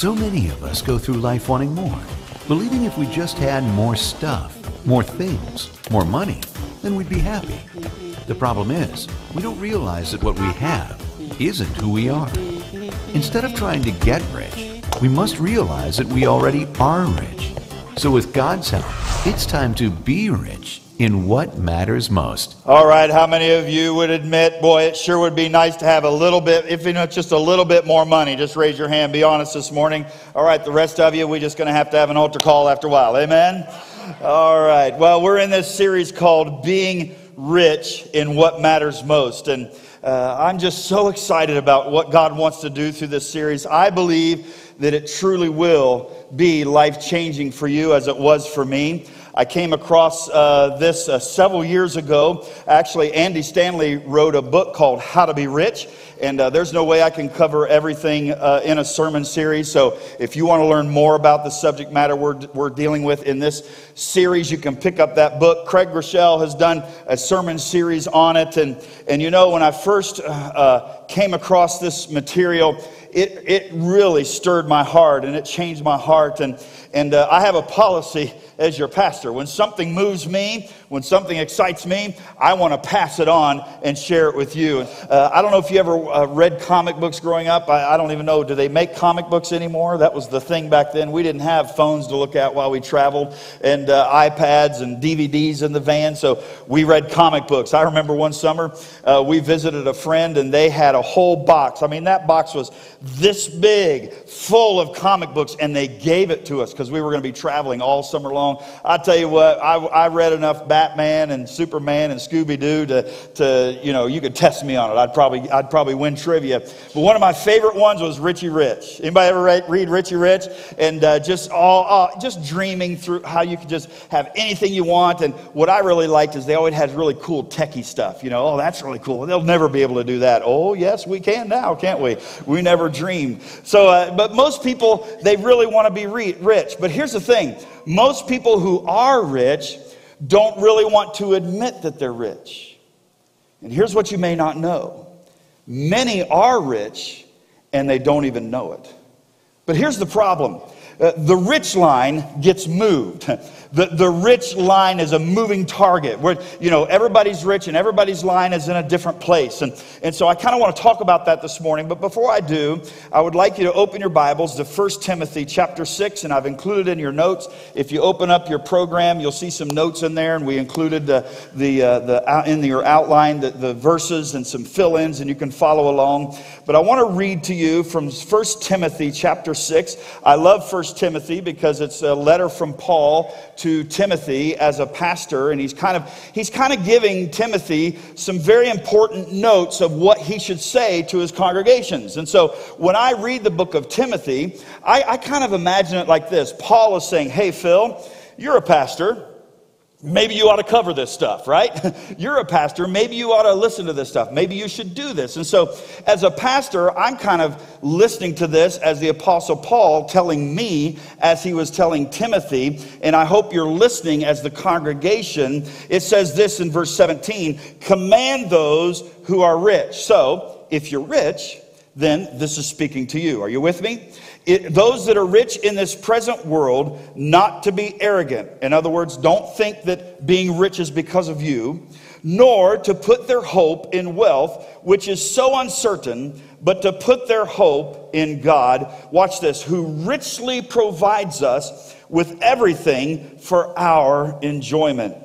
So many of us go through life wanting more, believing if we just had more stuff, more things, more money, then we'd be happy. The problem is, we don't realize that what we have isn't who we are. Instead of trying to get rich, we must realize that we already are rich. So with God's help, it's time to be rich in what matters most. All right, how many of you would admit, boy, it sure would be nice to have a little bit, if you know, just a little bit more money? Just raise your hand, be honest this morning. All right, the rest of you, we're just going to have to have an altar call after a while. Amen? All right, well, we're in this series called Being Rich in What Matters Most. And uh, I'm just so excited about what God wants to do through this series. I believe that it truly will be life changing for you as it was for me. I came across uh, this uh, several years ago. Actually, Andy Stanley wrote a book called How to Be Rich. And uh, there's no way I can cover everything uh, in a sermon series. So if you want to learn more about the subject matter we're, we're dealing with in this series, you can pick up that book. Craig Groeschel has done a sermon series on it. And, and you know, when I first uh, uh, came across this material, it, it really stirred my heart and it changed my heart. And, and I have a policy as your pastor. When something moves me, when something excites me, I want to pass it on and share it with you. Uh, I don't know if you ever uh, read comic books growing up. I, I, don't even know, do they make comic books anymore? That was the thing back then. We didn't have phones to look at while we traveled and uh, iPads and DVDs in the van, so we read comic books. I remember one summer uh, we visited a friend and they had a whole box. I mean, that box was this big, full of comic books, and they gave it to us because we were going to be traveling all summer long. I tell you what, I, I read enough Batman and Superman and Scooby Doo to, to, you know, you could test me on it. I'd probably, I'd probably win trivia. But one of my favorite ones was Richie Rich. Anybody ever read, read Richie Rich? And uh, just all, just dreaming through how you could just have anything you want. And what I really liked is they always had really cool techie stuff. You know, oh, that's really cool. They'll never be able to do that. Oh, yes, we can now, can't we? We never dreamed. So, uh, but most people, they really want to be re- rich. But here's the thing most people who are rich don't really want to admit that they're rich. And here's what you may not know many are rich and they don't even know it. But here's the problem uh, the rich line gets moved. the, the rich line is a moving target where, you know, everybody's rich and everybody's line is in a different place. And, and so I kind of want to talk about that this morning. But before I do, I would like you to open your Bibles to 1 Timothy chapter 6, and I've included in your notes. If you open up your program, you'll see some notes in there, and we included the, the, uh, the in your outline the, the verses and some fill ins, and you can follow along. But I want to read to you from 1 Timothy chapter 6. I love 1 Timothy because it's a letter from Paul to Timothy as a pastor, and he's kind of he's kind of giving Timothy some very important notes of what he should say to his congregations. And so when I read the book of Timothy, I, I kind of imagine it like this: Paul is saying, "Hey, Phil, you're a pastor." Maybe you ought to cover this stuff, right? You're a pastor. Maybe you ought to listen to this stuff. Maybe you should do this. And so, as a pastor, I'm kind of listening to this as the Apostle Paul telling me as he was telling Timothy. And I hope you're listening as the congregation. It says this in verse 17 command those who are rich. So, if you're rich, then this is speaking to you. Are you with me? It, those that are rich in this present world not to be arrogant. In other words, don't think that being rich is because of you, nor to put their hope in wealth, which is so uncertain, but to put their hope in God. Watch this, who richly provides us with everything for our enjoyment.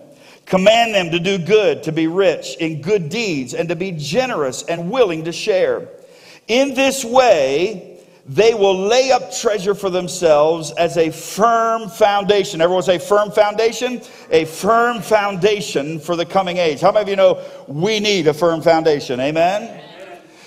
Command them to do good, to be rich in good deeds, and to be generous and willing to share. In this way, they will lay up treasure for themselves as a firm foundation. Everyone say firm foundation? A firm foundation for the coming age. How many of you know we need a firm foundation? Amen? Amen.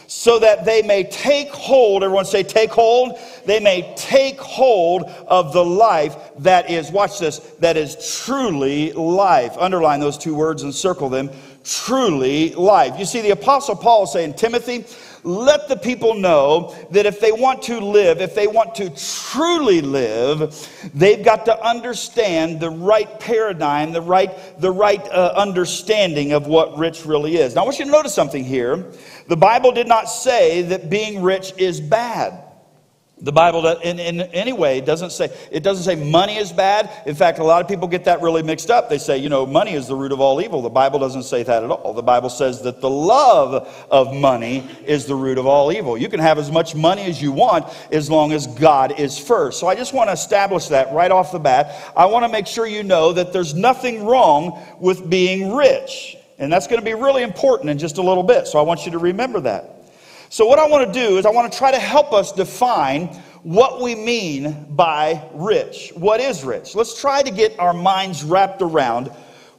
So that they may take hold, everyone say take hold. They may take hold of the life that is, watch this, that is truly life. Underline those two words and circle them. Truly life. You see, the Apostle Paul saying, Timothy, let the people know that if they want to live, if they want to truly live, they've got to understand the right paradigm, the right, the right uh, understanding of what rich really is. Now, I want you to notice something here. The Bible did not say that being rich is bad. The Bible, in, in any way, doesn't say it doesn't say money is bad. In fact, a lot of people get that really mixed up. They say, you know, money is the root of all evil. The Bible doesn't say that at all. The Bible says that the love of money is the root of all evil. You can have as much money as you want as long as God is first. So I just want to establish that right off the bat. I want to make sure you know that there's nothing wrong with being rich, and that's going to be really important in just a little bit. So I want you to remember that. So, what I want to do is, I want to try to help us define what we mean by rich. What is rich? Let's try to get our minds wrapped around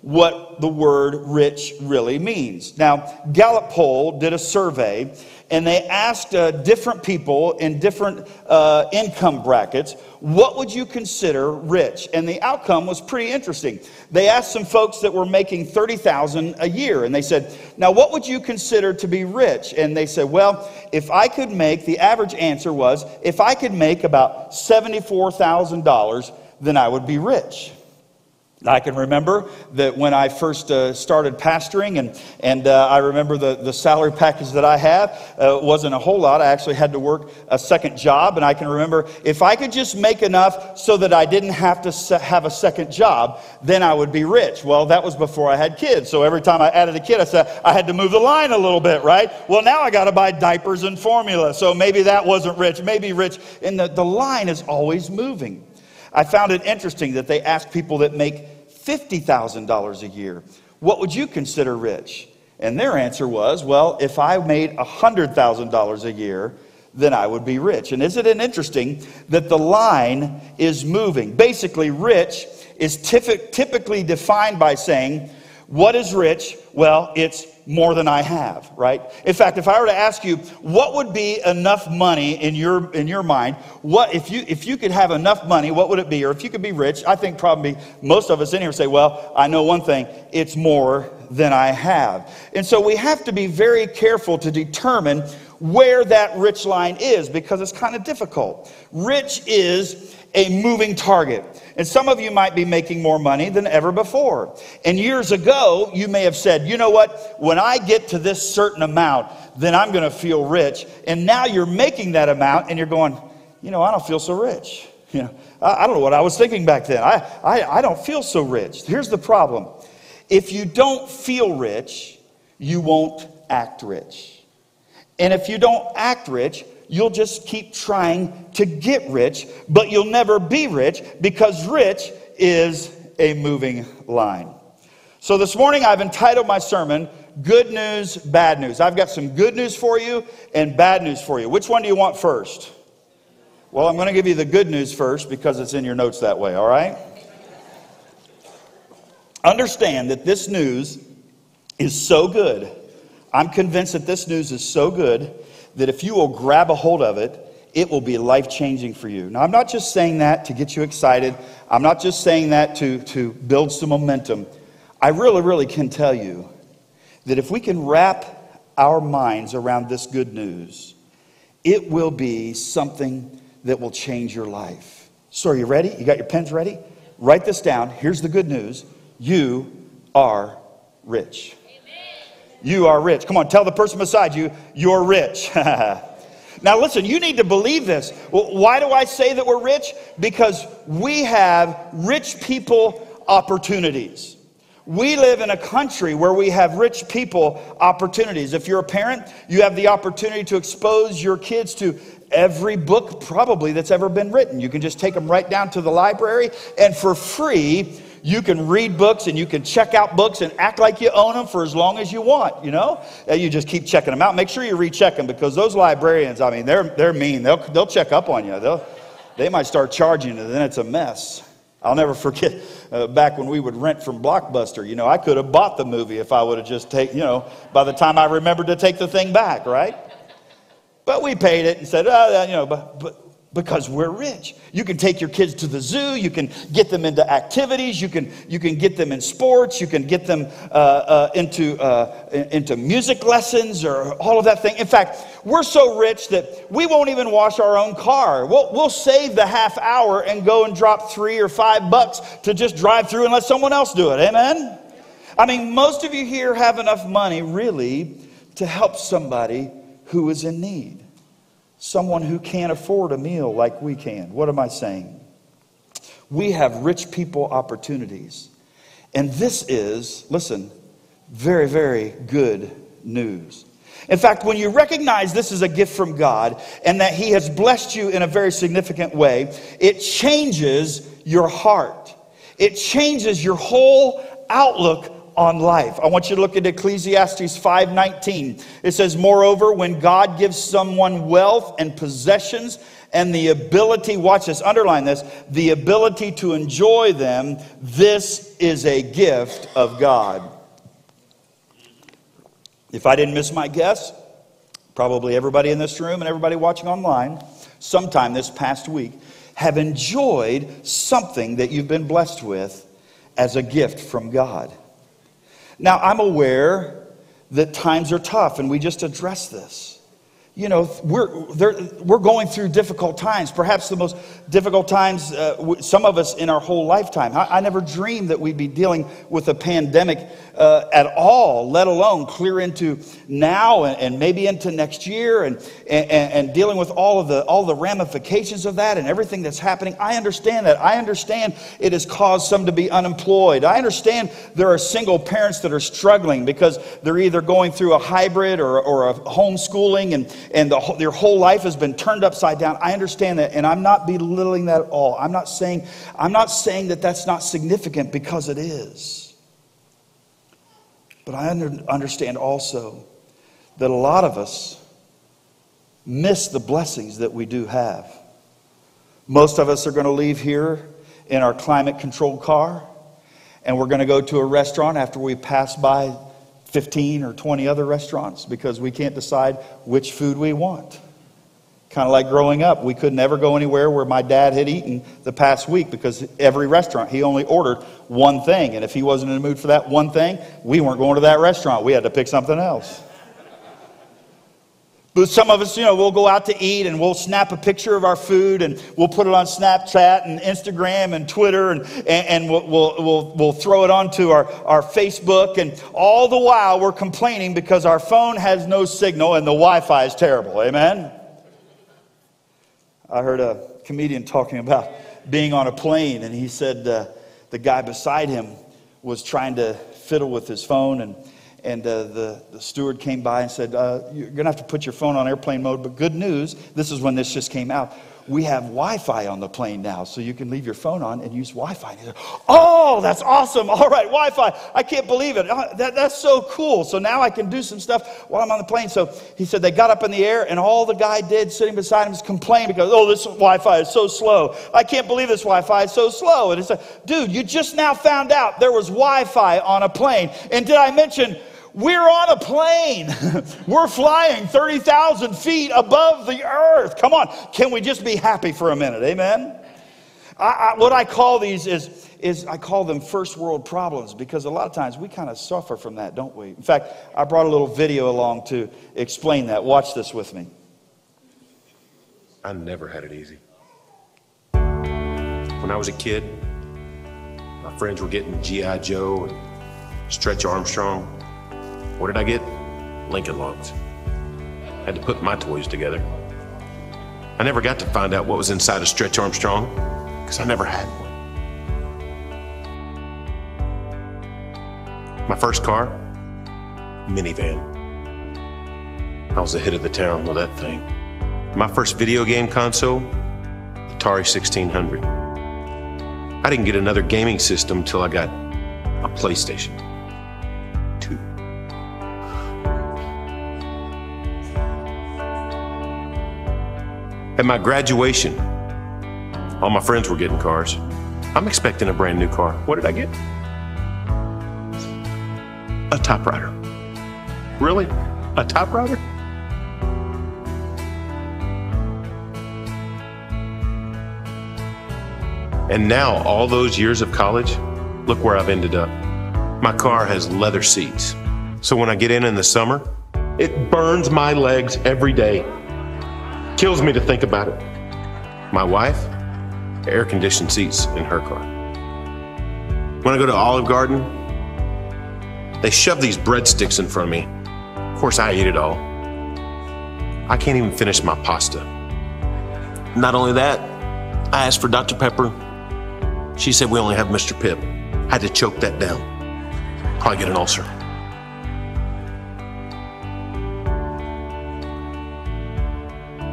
what the word rich really means. Now, Gallup Poll did a survey and they asked uh, different people in different uh, income brackets, what would you consider rich? And the outcome was pretty interesting. They asked some folks that were making 30,000 a year and they said, "Now what would you consider to be rich?" And they said, "Well, if I could make the average answer was if I could make about $74,000, then I would be rich." I can remember that when I first uh, started pastoring, and, and uh, I remember the, the salary package that I had uh, wasn't a whole lot. I actually had to work a second job, and I can remember if I could just make enough so that I didn't have to have a second job, then I would be rich. Well, that was before I had kids. So every time I added a kid, I said I had to move the line a little bit, right? Well, now I got to buy diapers and formula. So maybe that wasn't rich, maybe rich. And the, the line is always moving. I found it interesting that they asked people that make $50,000 a year, what would you consider rich? And their answer was, well, if I made $100,000 a year, then I would be rich. And isn't it interesting that the line is moving? Basically, rich is typically defined by saying, what is rich? Well, it's more than I have, right? In fact, if I were to ask you, what would be enough money in your in your mind? What if you if you could have enough money, what would it be? Or if you could be rich, I think probably most of us in here say, well, I know one thing, it's more than I have. And so we have to be very careful to determine where that rich line is because it's kind of difficult. Rich is a moving target. And some of you might be making more money than ever before. And years ago, you may have said, you know what, when I get to this certain amount, then I'm going to feel rich. And now you're making that amount and you're going, you know, I don't feel so rich. You know, I, I don't know what I was thinking back then. I, I, I don't feel so rich. Here's the problem if you don't feel rich, you won't act rich. And if you don't act rich, you'll just keep trying to get rich, but you'll never be rich because rich is a moving line. So this morning I've entitled my sermon, Good News, Bad News. I've got some good news for you and bad news for you. Which one do you want first? Well, I'm going to give you the good news first because it's in your notes that way, all right? Understand that this news is so good. I'm convinced that this news is so good that if you will grab a hold of it, it will be life changing for you. Now, I'm not just saying that to get you excited, I'm not just saying that to, to build some momentum. I really, really can tell you that if we can wrap our minds around this good news, it will be something that will change your life. So, are you ready? You got your pens ready? Write this down. Here's the good news you are rich. You are rich. Come on, tell the person beside you, you're rich. now, listen, you need to believe this. Why do I say that we're rich? Because we have rich people opportunities. We live in a country where we have rich people opportunities. If you're a parent, you have the opportunity to expose your kids to every book probably that's ever been written. You can just take them right down to the library and for free you can read books and you can check out books and act like you own them for as long as you want, you know? You just keep checking them out. Make sure you recheck them because those librarians, I mean, they're, they're mean. They'll, they'll check up on you. They'll, they might start charging you, and then it's a mess. I'll never forget uh, back when we would rent from Blockbuster. You know, I could have bought the movie if I would have just taken, you know, by the time I remembered to take the thing back, right? But we paid it and said, oh, you know, but, but because we're rich. You can take your kids to the zoo, you can get them into activities, you can, you can get them in sports, you can get them uh, uh, into, uh, into music lessons or all of that thing. In fact, we're so rich that we won't even wash our own car. We'll, we'll save the half hour and go and drop three or five bucks to just drive through and let someone else do it. Amen? I mean, most of you here have enough money really to help somebody who is in need. Someone who can't afford a meal like we can. What am I saying? We have rich people opportunities. And this is, listen, very, very good news. In fact, when you recognize this is a gift from God and that He has blessed you in a very significant way, it changes your heart. It changes your whole outlook on life. I want you to look at Ecclesiastes 5:19. It says, "Moreover, when God gives someone wealth and possessions and the ability, watch this, underline this, the ability to enjoy them, this is a gift of God." If I didn't miss my guess, probably everybody in this room and everybody watching online, sometime this past week, have enjoyed something that you've been blessed with as a gift from God. Now, I'm aware that times are tough, and we just addressed this you know, we're, we're going through difficult times, perhaps the most difficult times, uh, some of us in our whole lifetime. I, I, never dreamed that we'd be dealing with a pandemic uh, at all, let alone clear into now and, and maybe into next year and, and, and, dealing with all of the, all the ramifications of that and everything that's happening. I understand that. I understand it has caused some to be unemployed. I understand there are single parents that are struggling because they're either going through a hybrid or, or a homeschooling and and the, their whole life has been turned upside down. I understand that, and I'm not belittling that at all. I'm not saying, I'm not saying that that's not significant because it is. But I under, understand also that a lot of us miss the blessings that we do have. Most of us are going to leave here in our climate controlled car, and we're going to go to a restaurant after we pass by 15 or 20 other restaurants because we can't decide which food we want. Kind of like growing up, we could never go anywhere where my dad had eaten the past week because every restaurant, he only ordered one thing. And if he wasn't in the mood for that one thing, we weren't going to that restaurant. We had to pick something else. But some of us, you know, we'll go out to eat and we'll snap a picture of our food and we'll put it on Snapchat and Instagram and Twitter and, and, and we'll, we'll, we'll, we'll throw it onto our, our Facebook. And all the while we're complaining because our phone has no signal and the Wi Fi is terrible. Amen? I heard a comedian talking about being on a plane and he said uh, the guy beside him was trying to fiddle with his phone and and uh, the, the steward came by and said, uh, You're going to have to put your phone on airplane mode. But good news, this is when this just came out. We have Wi Fi on the plane now, so you can leave your phone on and use Wi Fi. Oh, that's awesome. All right, Wi Fi. I can't believe it. Uh, that, that's so cool. So now I can do some stuff while I'm on the plane. So he said they got up in the air, and all the guy did sitting beside him is complain because, oh, this Wi Fi is so slow. I can't believe this Wi Fi is so slow. And it's like, dude, you just now found out there was Wi Fi on a plane. And did I mention, we're on a plane. We're flying 30,000 feet above the earth. Come on. Can we just be happy for a minute? Amen? I, I, what I call these is, is I call them first world problems because a lot of times we kind of suffer from that, don't we? In fact, I brought a little video along to explain that. Watch this with me. I never had it easy. When I was a kid, my friends were getting G.I. Joe and Stretch Armstrong. What did I get? Lincoln Logs. Had to put my toys together. I never got to find out what was inside a Stretch Armstrong because I never had one. My first car, minivan. I was the hit of the town with that thing. My first video game console, Atari 1600. I didn't get another gaming system until I got a PlayStation. At my graduation, all my friends were getting cars. I'm expecting a brand new car. What did I get? A typewriter. Really? A typewriter? And now, all those years of college, look where I've ended up. My car has leather seats. So when I get in in the summer, it burns my legs every day. Kills me to think about it. My wife, air conditioned seats in her car. When I go to Olive Garden, they shove these breadsticks in front of me. Of course, I eat it all. I can't even finish my pasta. Not only that, I asked for Dr. Pepper. She said we only have Mr. Pibb. I had to choke that down. Probably get an ulcer.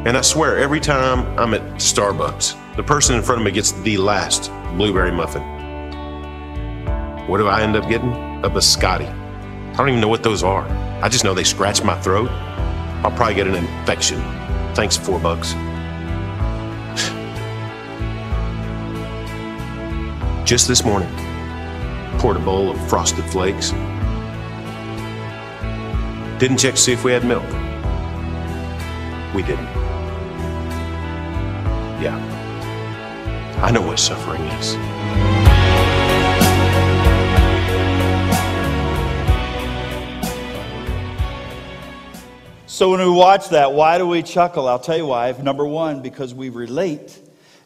And I swear, every time I'm at Starbucks, the person in front of me gets the last blueberry muffin. What do I end up getting? A biscotti. I don't even know what those are. I just know they scratch my throat. I'll probably get an infection. Thanks, four bucks. Just this morning, poured a bowl of frosted flakes. Didn't check to see if we had milk. We didn't. I know what suffering is. So when we watch that, why do we chuckle? I'll tell you why. Number one, because we relate.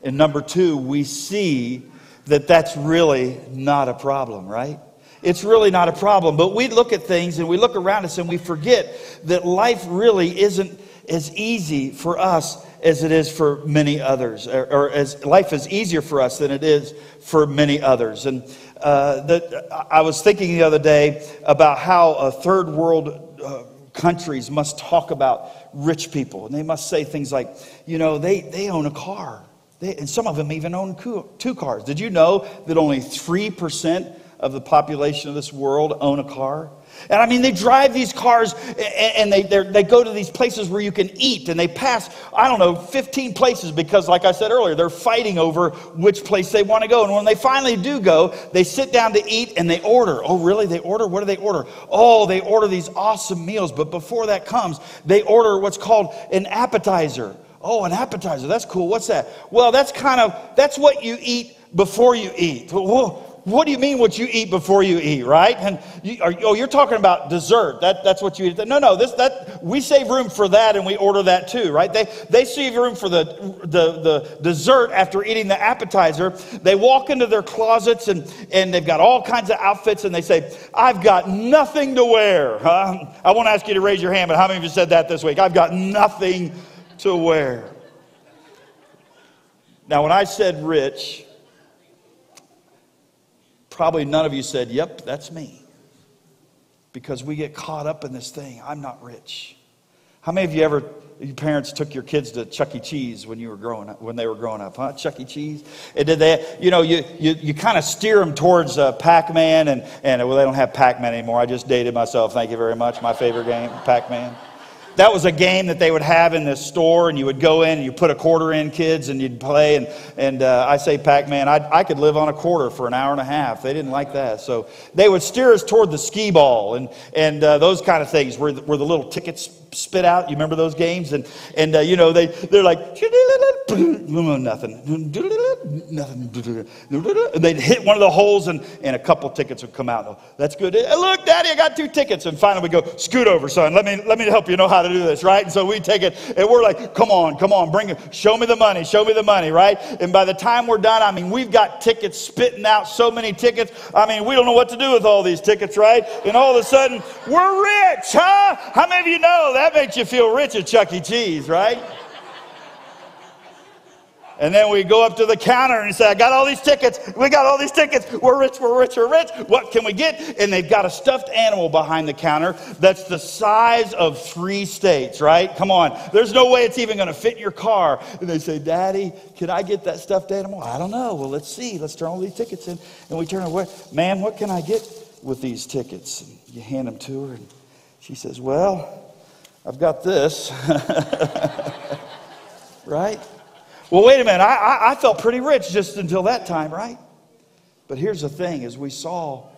And number two, we see that that's really not a problem, right? It's really not a problem. But we look at things and we look around us and we forget that life really isn't as easy for us as it is for many others, or, or as life is easier for us than it is for many others. And uh, I was thinking the other day about how third world uh, countries must talk about rich people, and they must say things like, you know, they, they own a car. They, and some of them even own two cars. Did you know that only 3% of the population of this world own a car? And I mean, they drive these cars and they, they go to these places where you can eat and they pass, I don't know, 15 places because, like I said earlier, they're fighting over which place they want to go. And when they finally do go, they sit down to eat and they order. Oh, really? They order? What do they order? Oh, they order these awesome meals. But before that comes, they order what's called an appetizer. Oh, an appetizer. That's cool. What's that? Well, that's kind of, that's what you eat before you eat. Whoa what do you mean what you eat before you eat, right? And you, are, oh, you're talking about dessert. That, that's what you eat. No, no, this, that, we save room for that and we order that too, right? They, they save room for the, the, the dessert after eating the appetizer. They walk into their closets and, and they've got all kinds of outfits and they say, I've got nothing to wear. Huh? I won't ask you to raise your hand, but how many of you said that this week? I've got nothing to wear. Now, when I said rich, Probably none of you said, Yep, that's me. Because we get caught up in this thing. I'm not rich. How many of you ever, your parents took your kids to Chuck E. Cheese when you were growing up, when they were growing up, huh? Chuck E. Cheese? And did they, you know, you, you, you kind of steer them towards uh, Pac Man, and, and well, they don't have Pac Man anymore. I just dated myself. Thank you very much. My favorite game, Pac Man that was a game that they would have in this store, and you would go in and you put a quarter in, kids, and you'd play. And, and uh, I say Pac Man, I, I could live on a quarter for an hour and a half. They didn't like that. So they would steer us toward the skee ball and, and uh, those kind of things where the, where the little tickets spit out. You remember those games? And, and uh, you know, they, they're like, nothing, nothing. And they'd hit one of the holes, and, and a couple tickets would come out. That's good. Look, Daddy, I got two tickets. And finally we go, scoot over, son. Let me, let me help you know how to do this, right? And so we take it, and we're like, come on, come on, bring it. Show me the money, show me the money, right? And by the time we're done, I mean, we've got tickets spitting out so many tickets. I mean, we don't know what to do with all these tickets, right? And all of a sudden, we're rich, huh? How many of you know that makes you feel rich at Chuck E. Cheese, right? And then we go up to the counter and say, I got all these tickets. We got all these tickets. We're rich, we're rich, we're rich. What can we get? And they've got a stuffed animal behind the counter that's the size of three states, right? Come on. There's no way it's even going to fit in your car. And they say, Daddy, can I get that stuffed animal? I don't know. Well, let's see. Let's turn all these tickets in. And we turn away. Ma'am, what can I get with these tickets? And you hand them to her. And she says, Well, I've got this. right? Well, wait a minute. I, I, I felt pretty rich just until that time, right? But here's the thing as we saw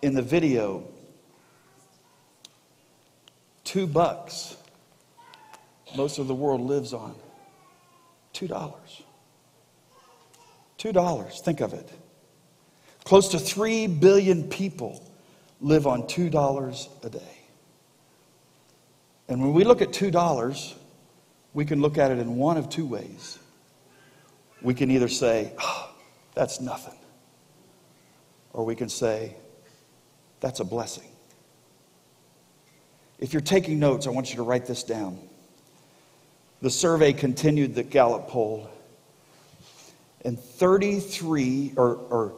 in the video, two bucks most of the world lives on. Two dollars. Two dollars. Think of it. Close to three billion people live on two dollars a day. And when we look at two dollars, we can look at it in one of two ways we can either say, oh, that's nothing, or we can say, that's a blessing. If you're taking notes, I want you to write this down. The survey continued that Gallup polled. And 33, or, or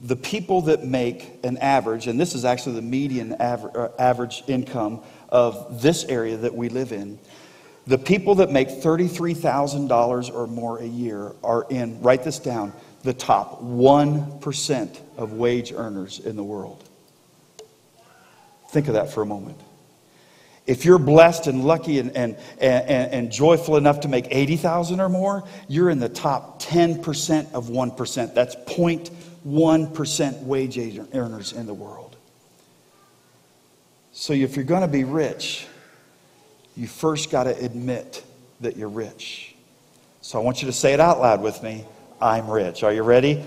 the people that make an average, and this is actually the median aver, uh, average income of this area that we live in, the people that make $33,000 or more a year are in, write this down, the top 1% of wage earners in the world. Think of that for a moment. If you're blessed and lucky and, and, and, and joyful enough to make 80,000 or more, you're in the top 10% of 1%. That's 0.1% wage earners in the world. So if you're going to be rich, you first got to admit that you're rich. So I want you to say it out loud with me. I'm rich. Are you ready?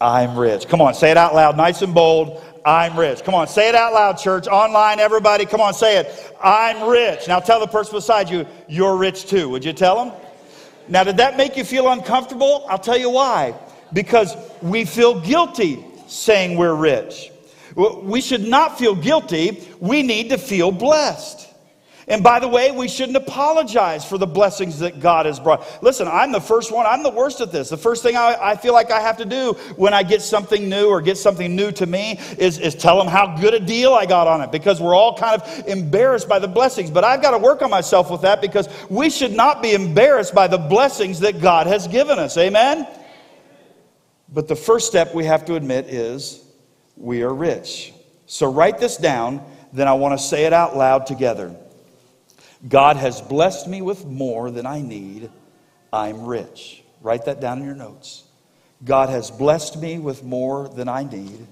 I'm rich. Come on, say it out loud, nice and bold. I'm rich. Come on, say it out loud, church. Online, everybody, come on, say it. I'm rich. Now tell the person beside you, you're rich too. Would you tell them? Now, did that make you feel uncomfortable? I'll tell you why. Because we feel guilty saying we're rich. We should not feel guilty. We need to feel blessed. And by the way, we shouldn't apologize for the blessings that God has brought. Listen, I'm the first one, I'm the worst at this. The first thing I, I feel like I have to do when I get something new or get something new to me is, is tell them how good a deal I got on it because we're all kind of embarrassed by the blessings. But I've got to work on myself with that because we should not be embarrassed by the blessings that God has given us. Amen? But the first step we have to admit is we are rich. So write this down, then I want to say it out loud together. God has blessed me with more than I need. I'm rich. Write that down in your notes. God has blessed me with more than I need.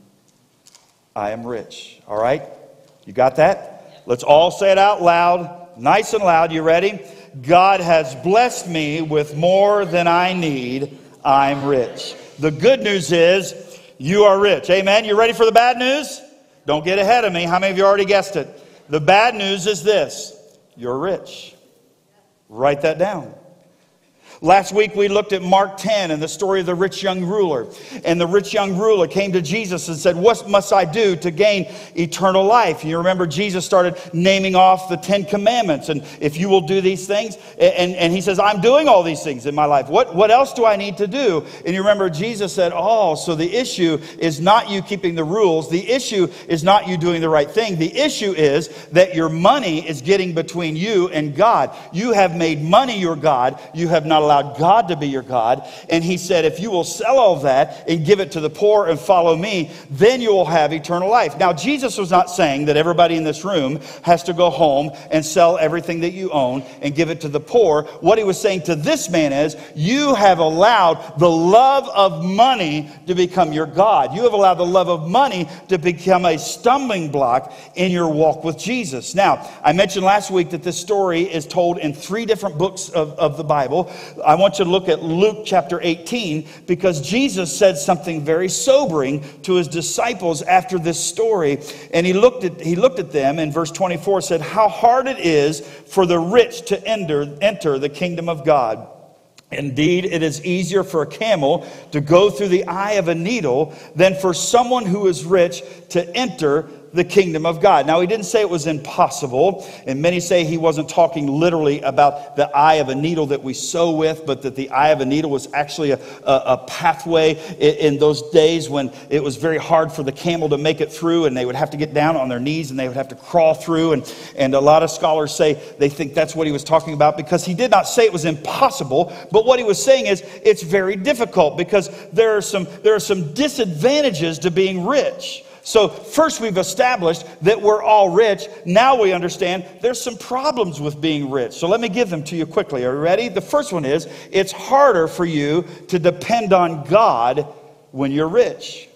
I am rich. All right? You got that? Let's all say it out loud, nice and loud. You ready? God has blessed me with more than I need. I'm rich. The good news is you are rich. Amen. You ready for the bad news? Don't get ahead of me. How many of you already guessed it? The bad news is this you're rich. Write that down. Last week we looked at Mark 10 and the story of the rich young ruler. And the rich young ruler came to Jesus and said, What must I do to gain eternal life? You remember Jesus started naming off the Ten Commandments. And if you will do these things, and, and he says, I'm doing all these things in my life. What, what else do I need to do? And you remember Jesus said, Oh, so the issue is not you keeping the rules. The issue is not you doing the right thing. The issue is that your money is getting between you and God. You have made money your God. You have not allowed God to be your God. And he said, If you will sell all that and give it to the poor and follow me, then you will have eternal life. Now, Jesus was not saying that everybody in this room has to go home and sell everything that you own and give it to the poor. What he was saying to this man is, You have allowed the love of money to become your God. You have allowed the love of money to become a stumbling block in your walk with Jesus. Now, I mentioned last week that this story is told in three different books of, of the Bible. I want you to look at Luke chapter 18 because Jesus said something very sobering to his disciples after this story. And he looked at, he looked at them in verse 24 said, How hard it is for the rich to enter, enter the kingdom of God. Indeed, it is easier for a camel to go through the eye of a needle than for someone who is rich to enter the kingdom of God. Now, he didn't say it was impossible, and many say he wasn't talking literally about the eye of a needle that we sew with, but that the eye of a needle was actually a, a, a pathway in, in those days when it was very hard for the camel to make it through, and they would have to get down on their knees and they would have to crawl through. And, and a lot of scholars say they think that's what he was talking about because he did not say it was impossible, but what he was saying is it's very difficult because there are some, there are some disadvantages to being rich. So, first we've established that we're all rich. Now we understand there's some problems with being rich. So, let me give them to you quickly. Are you ready? The first one is it's harder for you to depend on God when you're rich.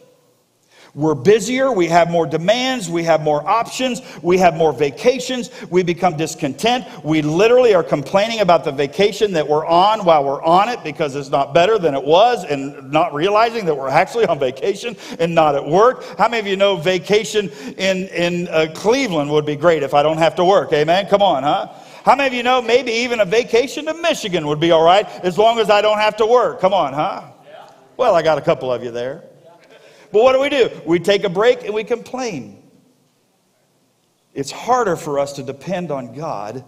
We're busier, we have more demands, we have more options, we have more vacations, we become discontent. We literally are complaining about the vacation that we're on while we're on it because it's not better than it was and not realizing that we're actually on vacation and not at work. How many of you know vacation in, in uh, Cleveland would be great if I don't have to work? Amen? Come on, huh? How many of you know maybe even a vacation to Michigan would be all right as long as I don't have to work? Come on, huh? Well, I got a couple of you there. But what do we do? We take a break and we complain. It's harder for us to depend on God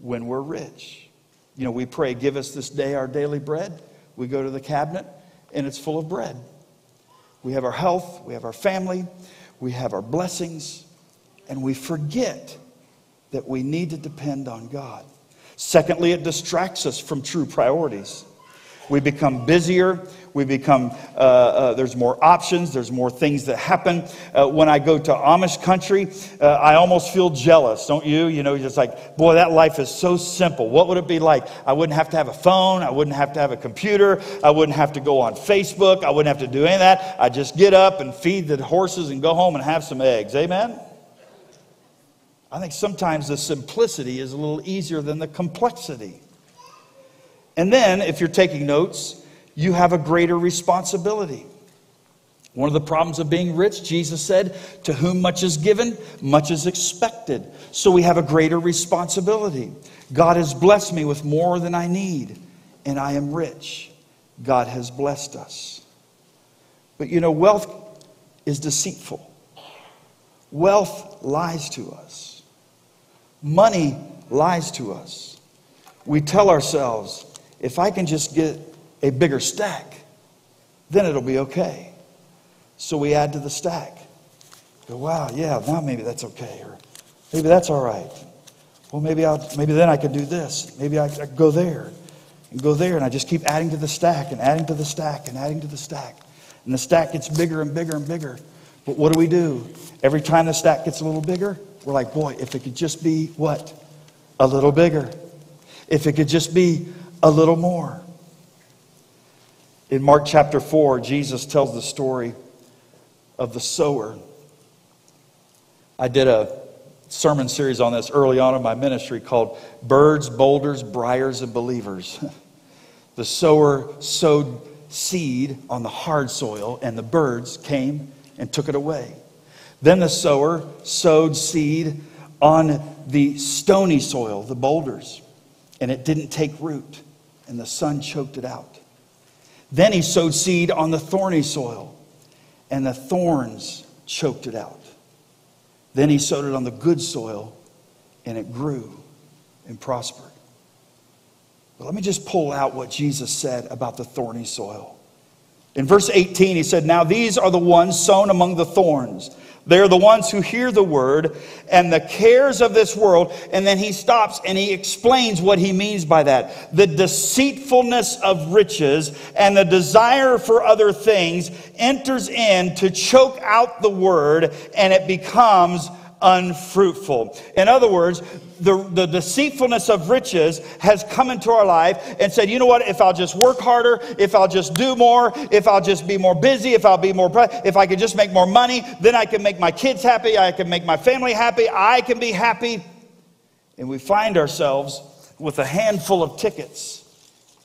when we're rich. You know, we pray, Give us this day our daily bread. We go to the cabinet, and it's full of bread. We have our health, we have our family, we have our blessings, and we forget that we need to depend on God. Secondly, it distracts us from true priorities. We become busier. We become, uh, uh, there's more options. There's more things that happen. Uh, when I go to Amish country, uh, I almost feel jealous, don't you? You know, just like, boy, that life is so simple. What would it be like? I wouldn't have to have a phone. I wouldn't have to have a computer. I wouldn't have to go on Facebook. I wouldn't have to do any of that. I just get up and feed the horses and go home and have some eggs. Amen? I think sometimes the simplicity is a little easier than the complexity. And then, if you're taking notes, you have a greater responsibility. One of the problems of being rich, Jesus said, to whom much is given, much is expected. So we have a greater responsibility. God has blessed me with more than I need, and I am rich. God has blessed us. But you know, wealth is deceitful, wealth lies to us. Money lies to us. We tell ourselves, if I can just get a bigger stack, then it'll be okay. So we add to the stack. Go, wow, yeah, now maybe that's okay. Or maybe that's all right. Well, maybe, I'll, maybe then I can do this. Maybe I, I go there and go there. And I just keep adding to the stack and adding to the stack and adding to the stack. And the stack gets bigger and bigger and bigger. But what do we do? Every time the stack gets a little bigger, we're like, boy, if it could just be what? A little bigger. If it could just be a little more. In Mark chapter 4, Jesus tells the story of the sower. I did a sermon series on this early on in my ministry called Birds, Boulders, Briars, and Believers. the sower sowed seed on the hard soil, and the birds came and took it away. Then the sower sowed seed on the stony soil, the boulders, and it didn't take root, and the sun choked it out. Then he sowed seed on the thorny soil, and the thorns choked it out. Then he sowed it on the good soil, and it grew and prospered. But let me just pull out what Jesus said about the thorny soil. In verse 18, he said, Now these are the ones sown among the thorns. They're the ones who hear the word and the cares of this world. And then he stops and he explains what he means by that. The deceitfulness of riches and the desire for other things enters in to choke out the word and it becomes unfruitful. In other words, the, the deceitfulness of riches has come into our life and said, you know what, if I'll just work harder, if I'll just do more, if I'll just be more busy, if I'll be more, if I could just make more money, then I can make my kids happy, I can make my family happy, I can be happy. And we find ourselves with a handful of tickets,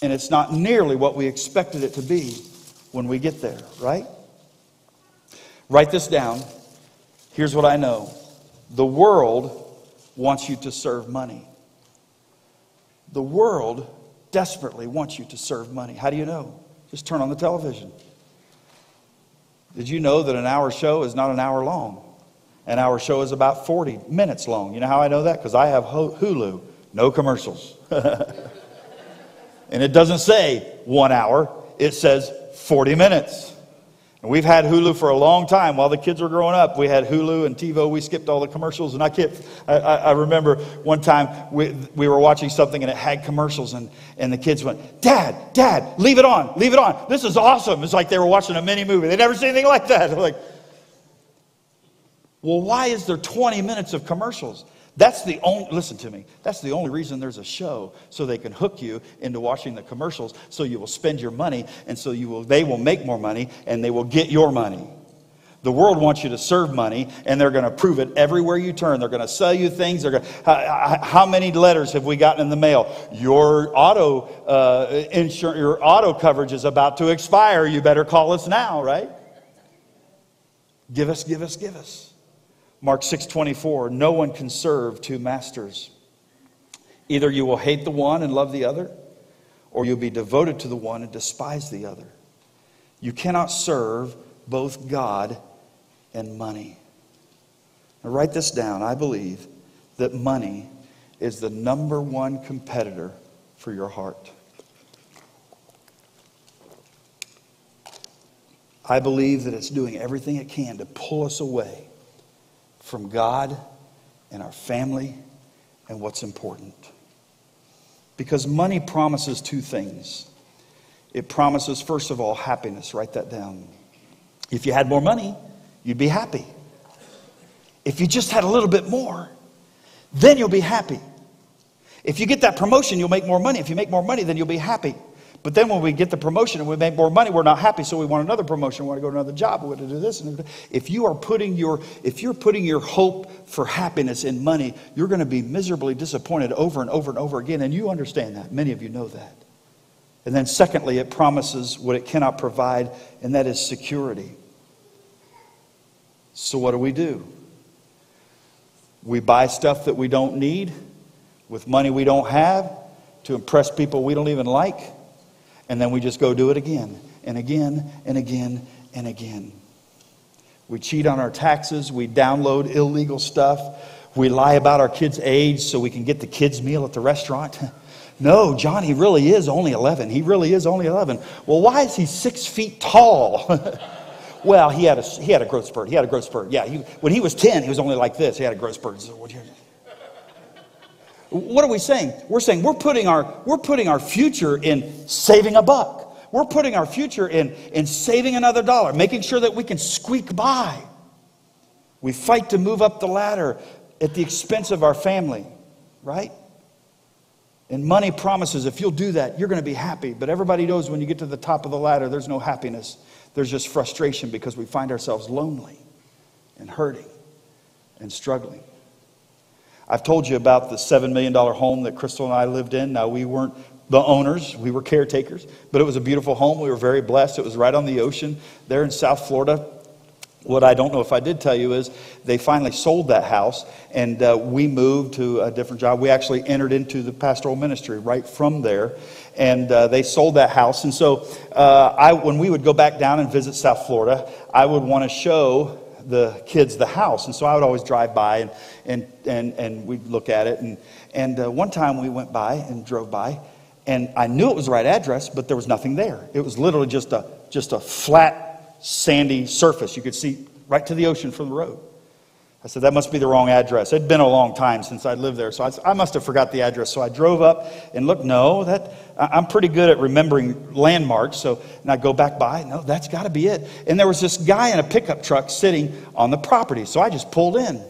and it's not nearly what we expected it to be when we get there, right? Write this down. Here's what I know the world wants you to serve money. The world desperately wants you to serve money. How do you know? Just turn on the television. Did you know that an hour show is not an hour long? An hour show is about 40 minutes long. You know how I know that? Because I have Hulu, no commercials. and it doesn't say one hour, it says 40 minutes. And we've had Hulu for a long time. While the kids were growing up, we had Hulu and TiVo. We skipped all the commercials. And I, kept, I, I remember one time we, we were watching something and it had commercials, and, and the kids went, Dad, Dad, leave it on, leave it on. This is awesome. It's like they were watching a mini movie. They'd never seen anything like that. They're like, well, why is there 20 minutes of commercials? That's the only, listen to me, that's the only reason there's a show, so they can hook you into watching the commercials, so you will spend your money, and so you will, they will make more money, and they will get your money. The world wants you to serve money, and they're going to prove it everywhere you turn. They're going to sell you things. They're going how, how many letters have we gotten in the mail? Your auto uh, insurance, your auto coverage is about to expire. You better call us now, right? Give us, give us, give us. Mark 6:24, no one can serve two masters. Either you will hate the one and love the other, or you'll be devoted to the one and despise the other. You cannot serve both God and money. Now write this down. I believe that money is the number one competitor for your heart. I believe that it's doing everything it can to pull us away from God and our family and what's important. Because money promises two things. It promises, first of all, happiness. Write that down. If you had more money, you'd be happy. If you just had a little bit more, then you'll be happy. If you get that promotion, you'll make more money. If you make more money, then you'll be happy. But then when we get the promotion and we make more money, we're not happy, so we want another promotion, we want to go to another job, we want to do this. If you are putting your if you're putting your hope for happiness in money, you're going to be miserably disappointed over and over and over again. And you understand that. Many of you know that. And then secondly, it promises what it cannot provide, and that is security. So what do we do? We buy stuff that we don't need with money we don't have to impress people we don't even like and then we just go do it again and again and again and again. We cheat on our taxes. We download illegal stuff. We lie about our kids' age so we can get the kids' meal at the restaurant. no, Johnny really is only 11. He really is only 11. Well, why is he six feet tall? well, he had, a, he had a growth spurt. He had a growth spurt. Yeah, he, when he was 10, he was only like this. He had a growth spurt. What are we saying? We're saying we're putting our, we're putting our future in saving a buck. We're putting our future in, in saving another dollar, making sure that we can squeak by. We fight to move up the ladder at the expense of our family, right? And money promises if you'll do that, you're going to be happy. But everybody knows when you get to the top of the ladder, there's no happiness. There's just frustration because we find ourselves lonely and hurting and struggling. I've told you about the $7 million home that Crystal and I lived in. Now, we weren't the owners, we were caretakers, but it was a beautiful home. We were very blessed. It was right on the ocean there in South Florida. What I don't know if I did tell you is they finally sold that house and uh, we moved to a different job. We actually entered into the pastoral ministry right from there and uh, they sold that house. And so uh, I, when we would go back down and visit South Florida, I would want to show the kids the house. And so I would always drive by and, and, and, and we'd look at it. And, and uh, one time we went by and drove by, and I knew it was the right address, but there was nothing there. It was literally just a, just a flat, sandy surface. You could see right to the ocean from the road. I said, that must be the wrong address. It'd been a long time since I'd lived there, so I, I, must have forgot the address. So I drove up and looked, no, that, I'm pretty good at remembering landmarks. So, and I go back by, no, that's got to be it. And there was this guy in a pickup truck sitting on the property. So I just pulled in.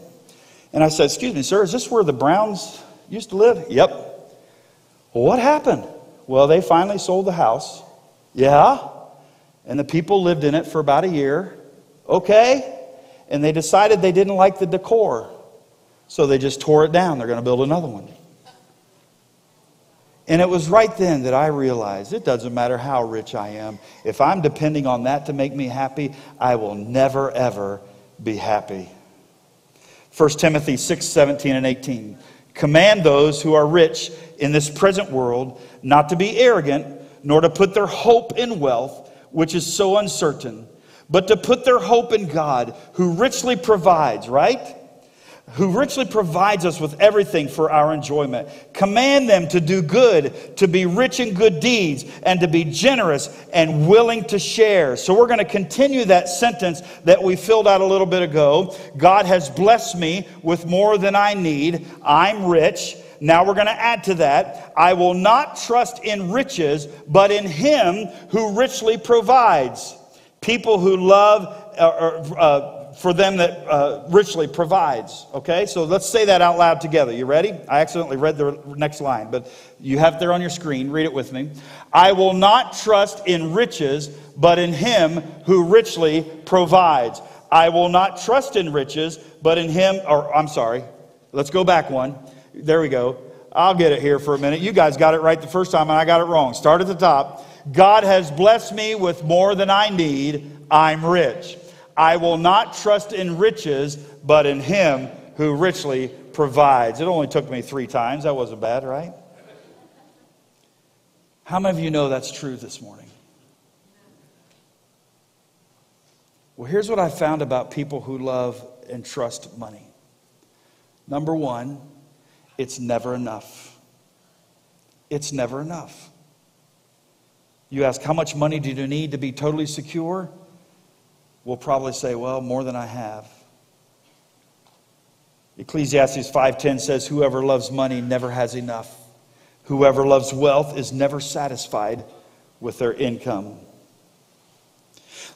And I said, excuse me, sir, is this where the Browns used to live? Yep. Well, what happened? Well, they finally sold the house. Yeah. And the people lived in it for about a year. Okay and they decided they didn't like the decor. So they just tore it down. They're going to build another one. And it was right then that I realized it doesn't matter how rich I am. If I'm depending on that to make me happy, I will never, ever be happy. 1 Timothy 6 17 and 18. Command those who are rich in this present world not to be arrogant, nor to put their hope in wealth, which is so uncertain but to put their hope in God, who richly provides, right? Who richly provides us with everything for our enjoyment. Command them to do good, to be rich in good deeds, and to be generous and willing to share. So we're going to continue that sentence that we filled out a little bit ago. God has blessed me with more than I need. I'm rich. Now we're going to add to that. I will not trust in riches, but in Him who richly provides. People who love, uh, uh, for them that uh, richly provides. Okay, so let's say that out loud together. You ready? I accidentally read the next line, but you have it there on your screen. Read it with me. I will not trust in riches, but in him who richly provides. I will not trust in riches, but in him, or I'm sorry, let's go back one. There we go. I'll get it here for a minute. You guys got it right the first time, and I got it wrong. Start at the top. God has blessed me with more than I need. I'm rich. I will not trust in riches, but in Him who richly provides. It only took me three times. That wasn't bad, right? How many of you know that's true this morning? Well, here's what I found about people who love and trust money. Number one, it's never enough. it's never enough. You ask, how much money do you need to be totally secure? We'll probably say, well, more than I have. Ecclesiastes 5:10 says whoever loves money never has enough. Whoever loves wealth is never satisfied with their income.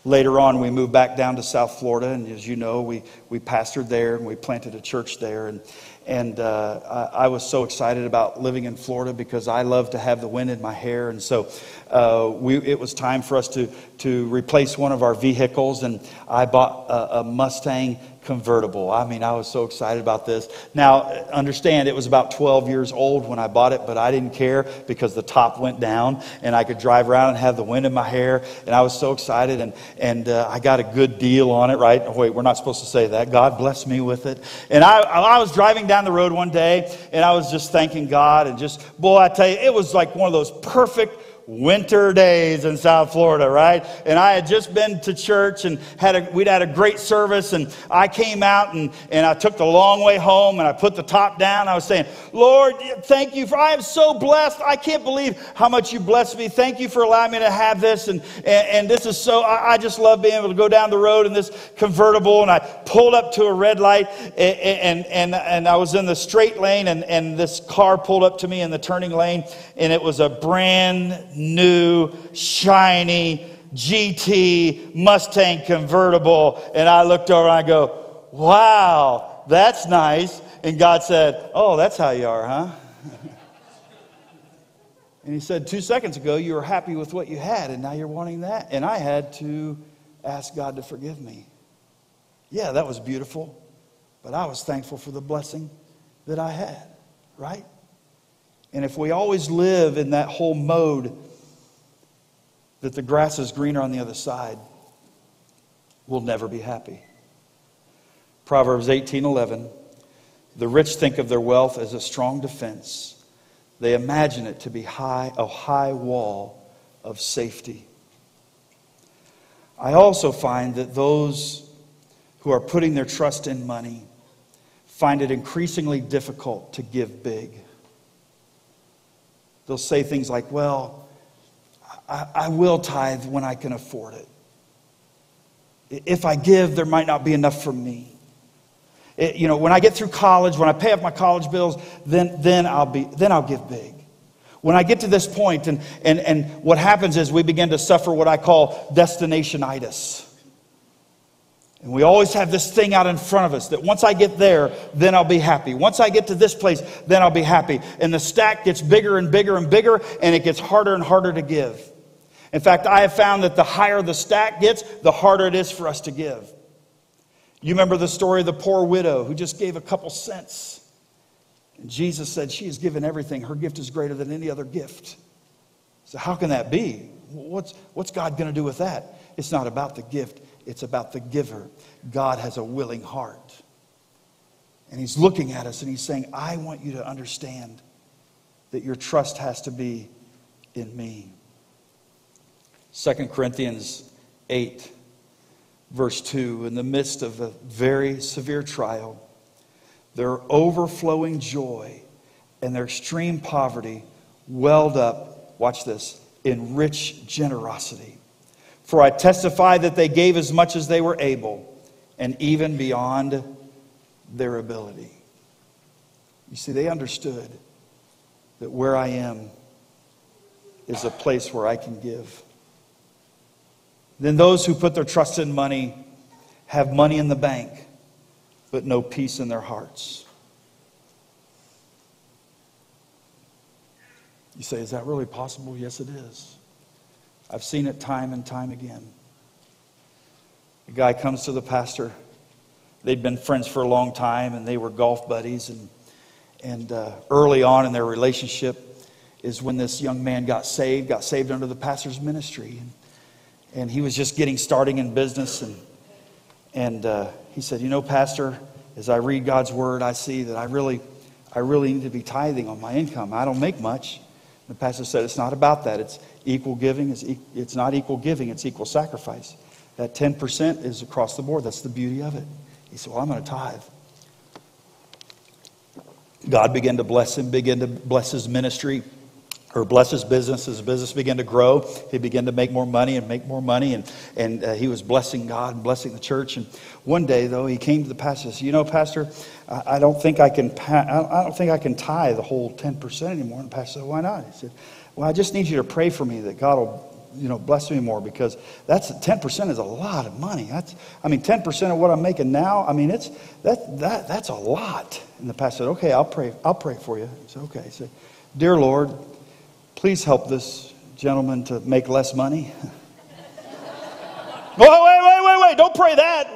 Later on, we moved back down to South Florida, and as you know, we, we pastored there and we planted a church there. And, and uh, I, I, was so excited about living in Florida because I love to have the wind in my hair. And so uh, we, it was time for us to, to replace one of our vehicles, and I bought a, a Mustang convertible. I mean, I was so excited about this. Now, understand, it was about 12 years old when I bought it, but I didn't care because the top went down and I could drive around and have the wind in my hair. And I was so excited, and, and uh, I got a good deal on it, right? Wait, we're not supposed to say that. God bless me with it. And I, I was driving down the road one day, and I was just thanking God, and just, boy, I tell you, it was like one of those perfect winter days in South Florida, right? And I had just been to church and had a, we'd had a great service and I came out and, and I took the long way home and I put the top down. I was saying, Lord, thank you for, I am so blessed. I can't believe how much you blessed me. Thank you for allowing me to have this. And, and, and this is so, I, I, just love being able to go down the road in this convertible. And I pulled up to a red light and, and, and, and I was in the straight lane and, and this car pulled up to me in the turning lane and it was a brand new, shiny GT Mustang convertible. And I looked over and I go, wow, that's nice. And God said, oh, that's how you are, huh? and he said, two seconds ago, you were happy with what you had, and now you're wanting that. And I had to ask God to forgive me. Yeah, that was beautiful, but I was thankful for the blessing that I had, right? And if we always live in that whole mode that the grass is greener on the other side, we'll never be happy. Proverbs 18:11 The rich think of their wealth as a strong defense. They imagine it to be high, a high wall of safety. I also find that those who are putting their trust in money find it increasingly difficult to give big. They'll say things like, Well, I, will tithe when I can afford it. If I give, there might not be enough for me. It, you know, when I get through college, when I pay off my college bills, then, then, I'll, be, then I'll give big. When I get to this point, and, and, and what happens is we begin to suffer what I call destinationitis. And we always have this thing out in front of us that once I get there, then I'll be happy. Once I get to this place, then I'll be happy. And the stack gets bigger and bigger and bigger, and it gets harder and harder to give. In fact, I have found that the higher the stack gets, the harder it is for us to give. You remember the story of the poor widow who just gave a couple cents. And Jesus said, She has given everything. Her gift is greater than any other gift. So, how can that be? What's, what's God going to do with that? It's not about the gift, it's about the giver. God has a willing heart. And He's looking at us and He's saying, I want you to understand that your trust has to be in me. 2 Corinthians 8, verse 2 In the midst of a very severe trial, their overflowing joy and their extreme poverty welled up, watch this, in rich generosity. For I testify that they gave as much as they were able, and even beyond their ability. You see, they understood that where I am is a place where I can give. Then those who put their trust in money have money in the bank, but no peace in their hearts. You say, is that really possible? Yes, it is. I've seen it time and time again. A guy comes to the pastor. They'd been friends for a long time and they were golf buddies. And, and uh, early on in their relationship is when this young man got saved, got saved under the pastor's ministry. And and he was just getting starting in business. And, and uh, he said, You know, Pastor, as I read God's word, I see that I really, I really need to be tithing on my income. I don't make much. And the pastor said, It's not about that. It's equal giving. It's, e- it's not equal giving, it's equal sacrifice. That 10% is across the board. That's the beauty of it. He said, Well, I'm going to tithe. God began to bless him, began to bless his ministry. Or bless his business. His business began to grow. He began to make more money and make more money, and, and uh, he was blessing God and blessing the church. And one day, though, he came to the pastor and said, You know, Pastor, I, I don't think I can pa- I don't think I can tie the whole 10% anymore. And the pastor said, Why not? He said, Well, I just need you to pray for me that God will you know, bless me more because that's 10% is a lot of money. That's, I mean, 10% of what I'm making now, I mean, it's, that, that, that's a lot. And the pastor said, okay, I'll pray, I'll pray for you. He said, okay. He said, dear Lord, please help this gentleman to make less money. wait, wait, wait, wait, wait, don't pray that.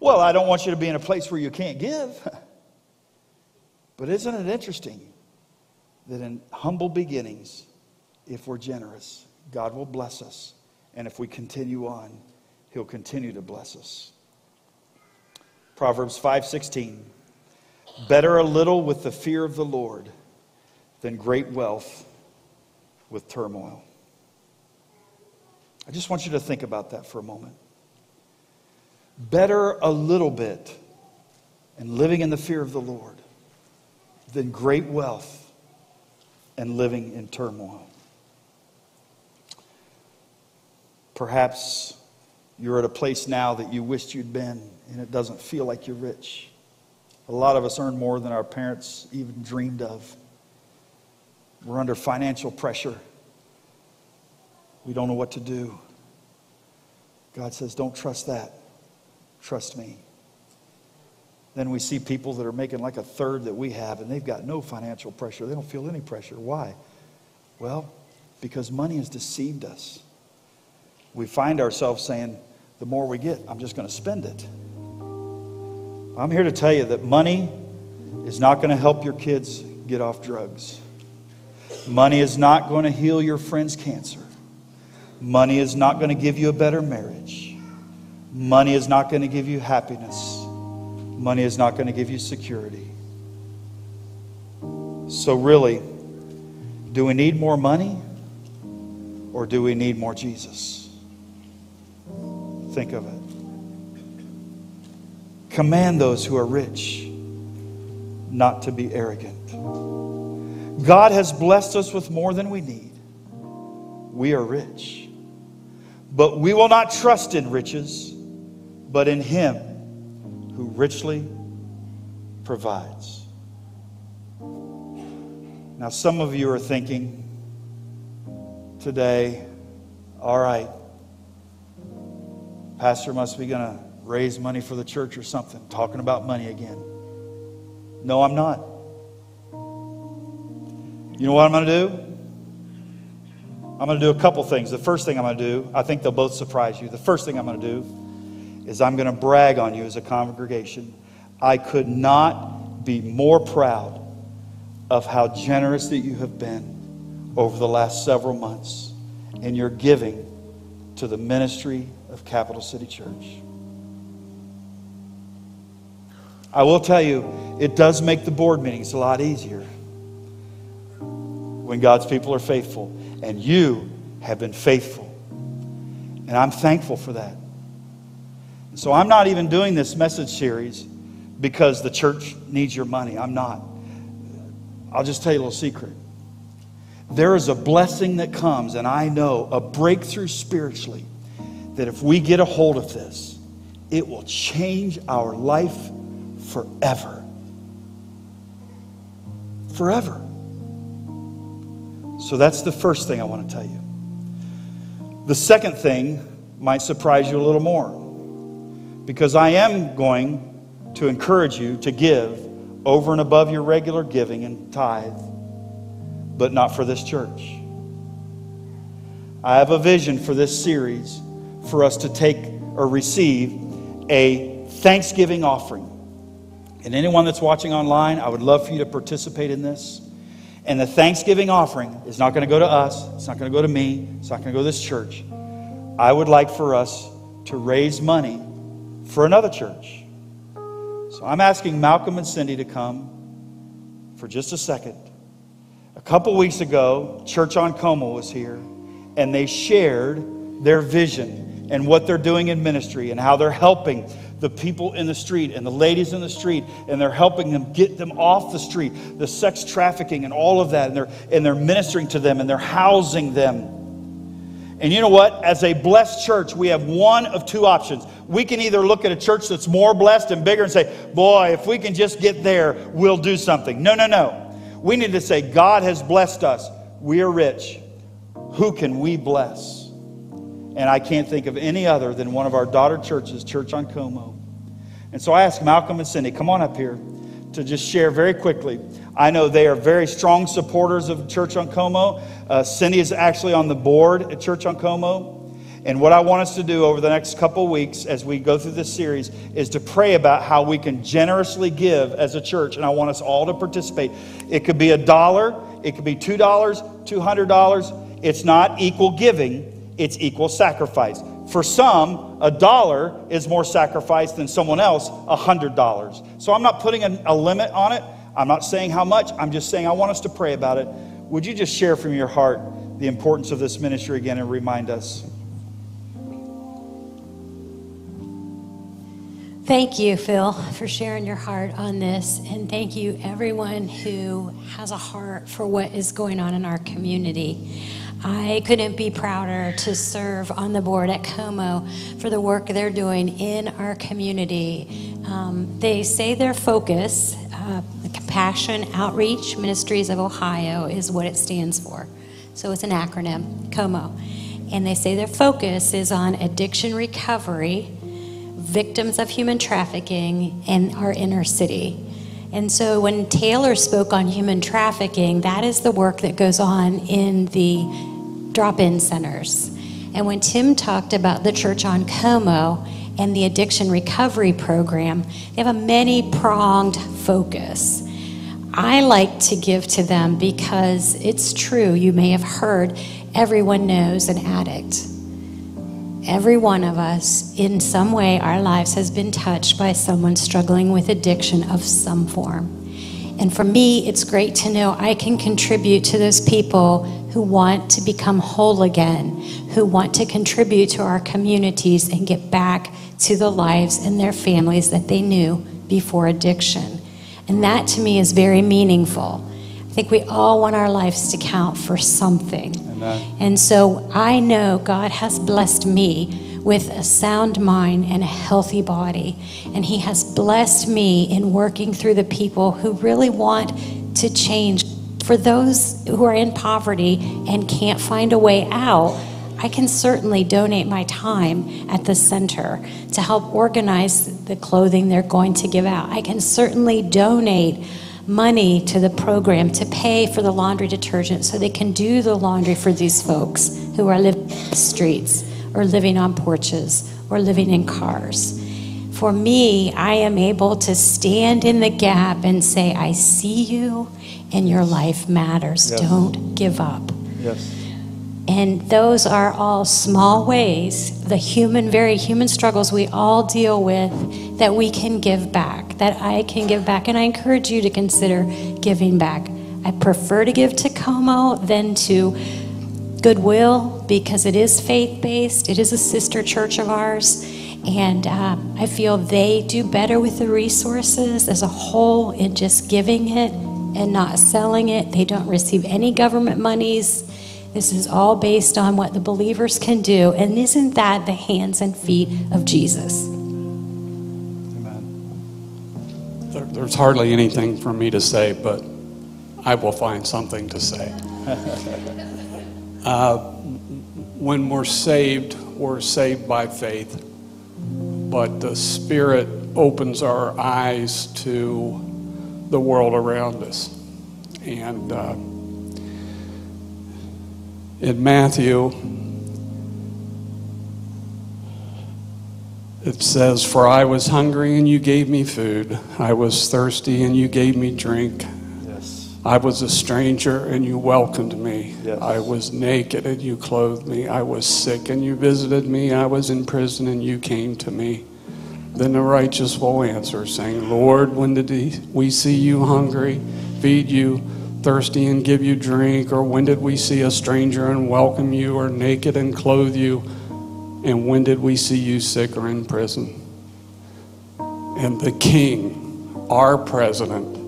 Well, I don't want you to be in a place where you can't give. But isn't it interesting that in humble beginnings, if we're generous, God will bless us. And if we continue on, he'll continue to bless us. Proverbs 5:16 Better a little with the fear of the Lord than great wealth with turmoil. I just want you to think about that for a moment. Better a little bit and living in the fear of the Lord than great wealth and living in turmoil. Perhaps you're at a place now that you wished you'd been, and it doesn't feel like you're rich. A lot of us earn more than our parents even dreamed of. We're under financial pressure. We don't know what to do. God says, Don't trust that. Trust me. Then we see people that are making like a third that we have, and they've got no financial pressure. They don't feel any pressure. Why? Well, because money has deceived us we find ourselves saying, the more we get, I'm just going to spend it. I'm here to tell you that money is not going to help your kids get off drugs. Money is not going to heal your friend's cancer. Money is not going to give you a better marriage. Money is not going to give you happiness. Money is not going to give you security. So, really, do we need more money or do we need more Jesus? Think of it. Command those who are rich not to be arrogant. God has blessed us with more than we need. We are rich. But we will not trust in riches, but in Him who richly provides. Now, some of you are thinking today, all right, Pastor must be going to raise money for the church or something, talking about money again. No, I'm not. You know what I'm going to do? I'm going to do a couple things. The first thing I'm going to do, I think they'll both surprise you. The first thing I'm going to do is I'm going to brag on you as a congregation. I could not be more proud of how generous that you have been over the last several months in your giving to the ministry of Capital City Church. I will tell you, it does make the board meetings a lot easier when God's people are faithful. And you have been faithful. And I'm thankful for that. So I'm not even doing this message series because the church needs your money. I'm not. I'll just tell you a little secret. There is a blessing that comes, and I know a breakthrough spiritually that if we get a hold of this, it will change our life forever. Forever. So that's the first thing I want to tell you. The second thing might surprise you a little more because I am going to encourage you to give over and above your regular giving and tithe, but not for this church. I have a vision for this series for us to take or receive a Thanksgiving offering. And anyone that's watching online, I would love for you to participate in this. And the Thanksgiving offering is not going to go to us, it's not going to go to me, it's not going to go to this church. I would like for us to raise money for another church. So I'm asking Malcolm and Cindy to come for just a second. A couple weeks ago, Church on Como was here, and they shared their vision and what they're doing in ministry and how they're helping the people in the street and the ladies in the street and they're helping them get them off the street. The sex trafficking and all of that and they're and they're ministering to them and they're housing them. And you know what? As a blessed church we have one of two options. We can either look at a church that's more blessed and bigger and say boy if we can just get there we'll do something. No no no. We need to say god has blessed us. We are rich. Who can we bless and I can't think of any other than one of our daughter churches, Church on Como. And so I asked Malcolm and Cindy, come on up here to just share very quickly. I know they are very strong supporters of Church on Como. Uh, Cindy is actually on the board at Church on Como. And what I want us to do over the next couple weeks as we go through this series is to pray about how we can generously give as a church. And I want us all to participate. It could be a dollar, it could be $2, $200. It's not equal giving, it's equal sacrifice. For some, a dollar is more sacrifice than someone else, a hundred dollars. So I'm not putting a, a, limit on it. I'm not saying how much. I'm just saying I want us to pray about it. Would you just share from your heart the importance of this ministry again and remind us? Thank you, Phil, for sharing your heart on this. And thank you, everyone who has a heart for what is going on in our community. I couldn't be prouder to serve on the board at Como for the work they're doing in our community. Um, they say their focus, uh, Compassion Outreach Ministries of Ohio, is what it stands for. So it's an acronym, COMO. And they say their focus is on addiction recovery, victims of human trafficking, in our inner city. And so when Taylor spoke on human trafficking, that is the work that goes on in the drop in centers. And when Tim talked about the church on Como and the addiction recovery program, they have a many pronged focus. I like to give to them because it's true. You may have heard everyone knows an addict. Every one of us, in some way, our lives has been touched by someone struggling with addiction of some form. And for me, it's great to know I can contribute to those people who want to become whole again, who want to contribute to our communities and get back to the lives and their families that they knew before addiction. And that to me is very meaningful. I think we all want our lives to count for something. Amen. And so I know God has blessed me with a sound mind and a healthy body. And He has blessed me in working through the people who really want to change. For those who are in poverty and can't find a way out, I can certainly donate my time at the center to help organize the clothing they're going to give out. I can certainly donate money to the program to pay for the laundry detergent so they can do the laundry for these folks who are living in the streets or living on porches or living in cars. For me, I am able to stand in the gap and say, I see you and your life matters. Yes. Don't give up. Yes. And those are all small ways, the human, very human struggles we all deal with that we can give back, that I can give back. And I encourage you to consider giving back. I prefer to give to Como than to Goodwill because it is faith based, it is a sister church of ours. And uh, I feel they do better with the resources as a whole in just giving it and not selling it. They don't receive any government monies. This is all based on what the believers can do. And isn't that the hands and feet of Jesus? Amen. There, there's hardly anything for me to say, but I will find something to say. Uh, when we're saved, we're saved by faith, but the Spirit opens our eyes to the world around us. And uh, in Matthew, it says, For I was hungry and you gave me food, I was thirsty and you gave me drink. I was a stranger and you welcomed me. Yes. I was naked and you clothed me. I was sick and you visited me. I was in prison and you came to me. Then the righteous will answer, saying, Lord, when did we see you hungry, feed you, thirsty, and give you drink? Or when did we see a stranger and welcome you, or naked and clothe you? And when did we see you sick or in prison? And the king, our president,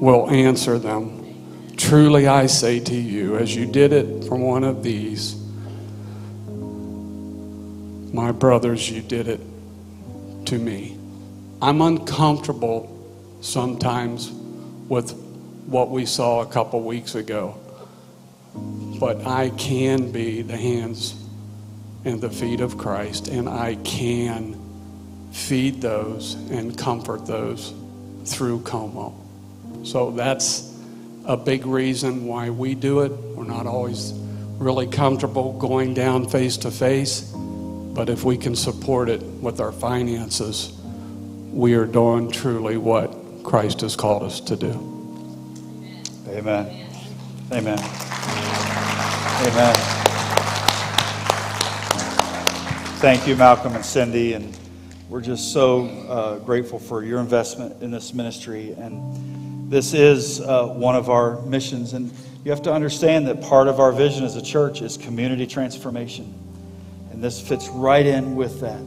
will answer them. Truly I say to you, as you did it for one of these, my brothers, you did it to me. I'm uncomfortable sometimes with what we saw a couple weeks ago, but I can be the hands and the feet of Christ, and I can feed those and comfort those through Como. So that's a big reason why we do it. We're not always really comfortable going down face to face, but if we can support it with our finances, we are doing truly what Christ has called us to do. Amen. Amen. Amen. Thank you, Malcolm and Cindy, and we're just so uh, grateful for your investment in this ministry. And this is uh, one of our missions. And you have to understand that part of our vision as a church is community transformation. And this fits right in with that.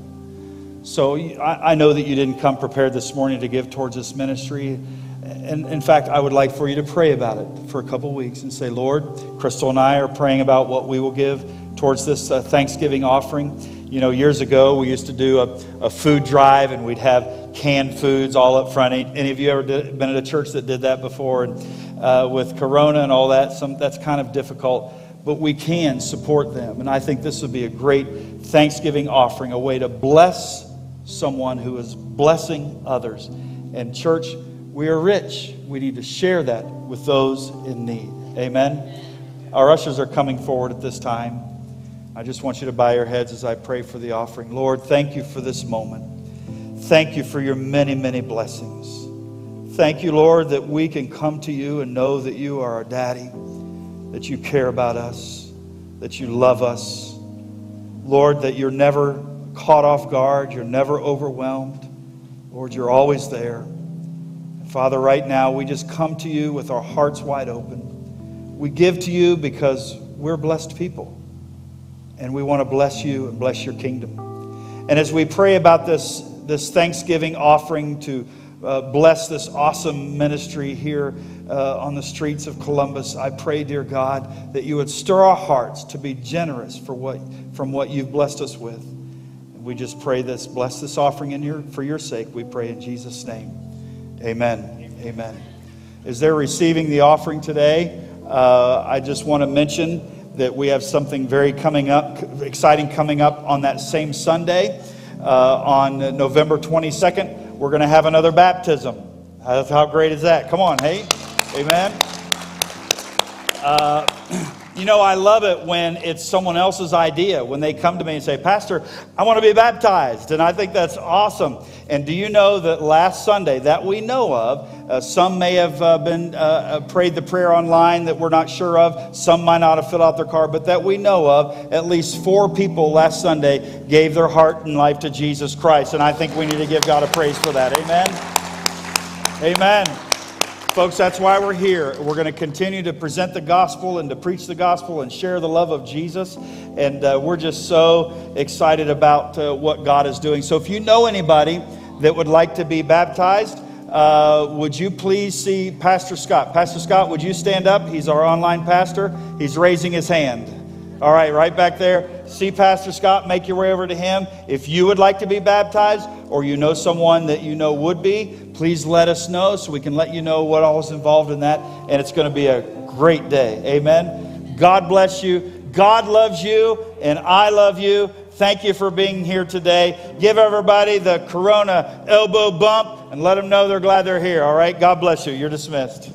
So I, I know that you didn't come prepared this morning to give towards this ministry. And in fact, I would like for you to pray about it for a couple weeks and say, Lord, Crystal and I are praying about what we will give towards this uh, Thanksgiving offering. You know, years ago, we used to do a, a food drive and we'd have canned foods all up front. Any of you ever did, been at a church that did that before? And uh, with Corona and all that, some, that's kind of difficult. But we can support them. And I think this would be a great Thanksgiving offering, a way to bless someone who is blessing others. And, church, we are rich. We need to share that with those in need. Amen. Our ushers are coming forward at this time. I just want you to bow your heads as I pray for the offering. Lord, thank you for this moment. Thank you for your many, many blessings. Thank you, Lord, that we can come to you and know that you are our daddy, that you care about us, that you love us. Lord, that you're never caught off guard, you're never overwhelmed. Lord, you're always there. Father, right now, we just come to you with our hearts wide open. We give to you because we're blessed people and we want to bless you and bless your kingdom. And as we pray about this, this Thanksgiving offering to uh, bless this awesome ministry here uh, on the streets of Columbus, I pray, dear God, that you would stir our hearts to be generous for what, from what you've blessed us with. And we just pray this, bless this offering in your, for your sake. We pray in Jesus' name. Amen. Amen. As they're receiving the offering today, uh, I just want to mention that we have something very coming up, exciting coming up on that same Sunday. Uh, on November 22nd, we're going to have another baptism. How great is that? Come on, hey, amen. Uh, you know, I love it when it's someone else's idea, when they come to me and say, Pastor, I want to be baptized. And I think that's awesome. And do you know that last Sunday, that we know of, uh, some may have uh, been uh, uh, prayed the prayer online that we're not sure of. Some might not have filled out their card, but that we know of, at least four people last Sunday gave their heart and life to Jesus Christ. And I think we need to give God a praise for that. Amen. Amen. Folks, that's why we're here. We're going to continue to present the gospel and to preach the gospel and share the love of Jesus. And uh, we're just so excited about uh, what God is doing. So if you know anybody that would like to be baptized, uh, would you please see Pastor Scott? Pastor Scott, would you stand up? He's our online pastor. He's raising his hand. All right, right back there. See Pastor Scott, make your way over to him. If you would like to be baptized or you know someone that you know would be, please let us know so we can let you know what all is involved in that. And it's going to be a great day. Amen. God bless you. God loves you, and I love you. Thank you for being here today. Give everybody the Corona elbow bump and let them know they're glad they're here. All right? God bless you. You're dismissed.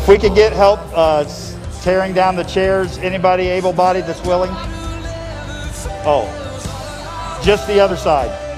If we could get help uh, tearing down the chairs, anybody able-bodied that's willing? Oh, just the other side.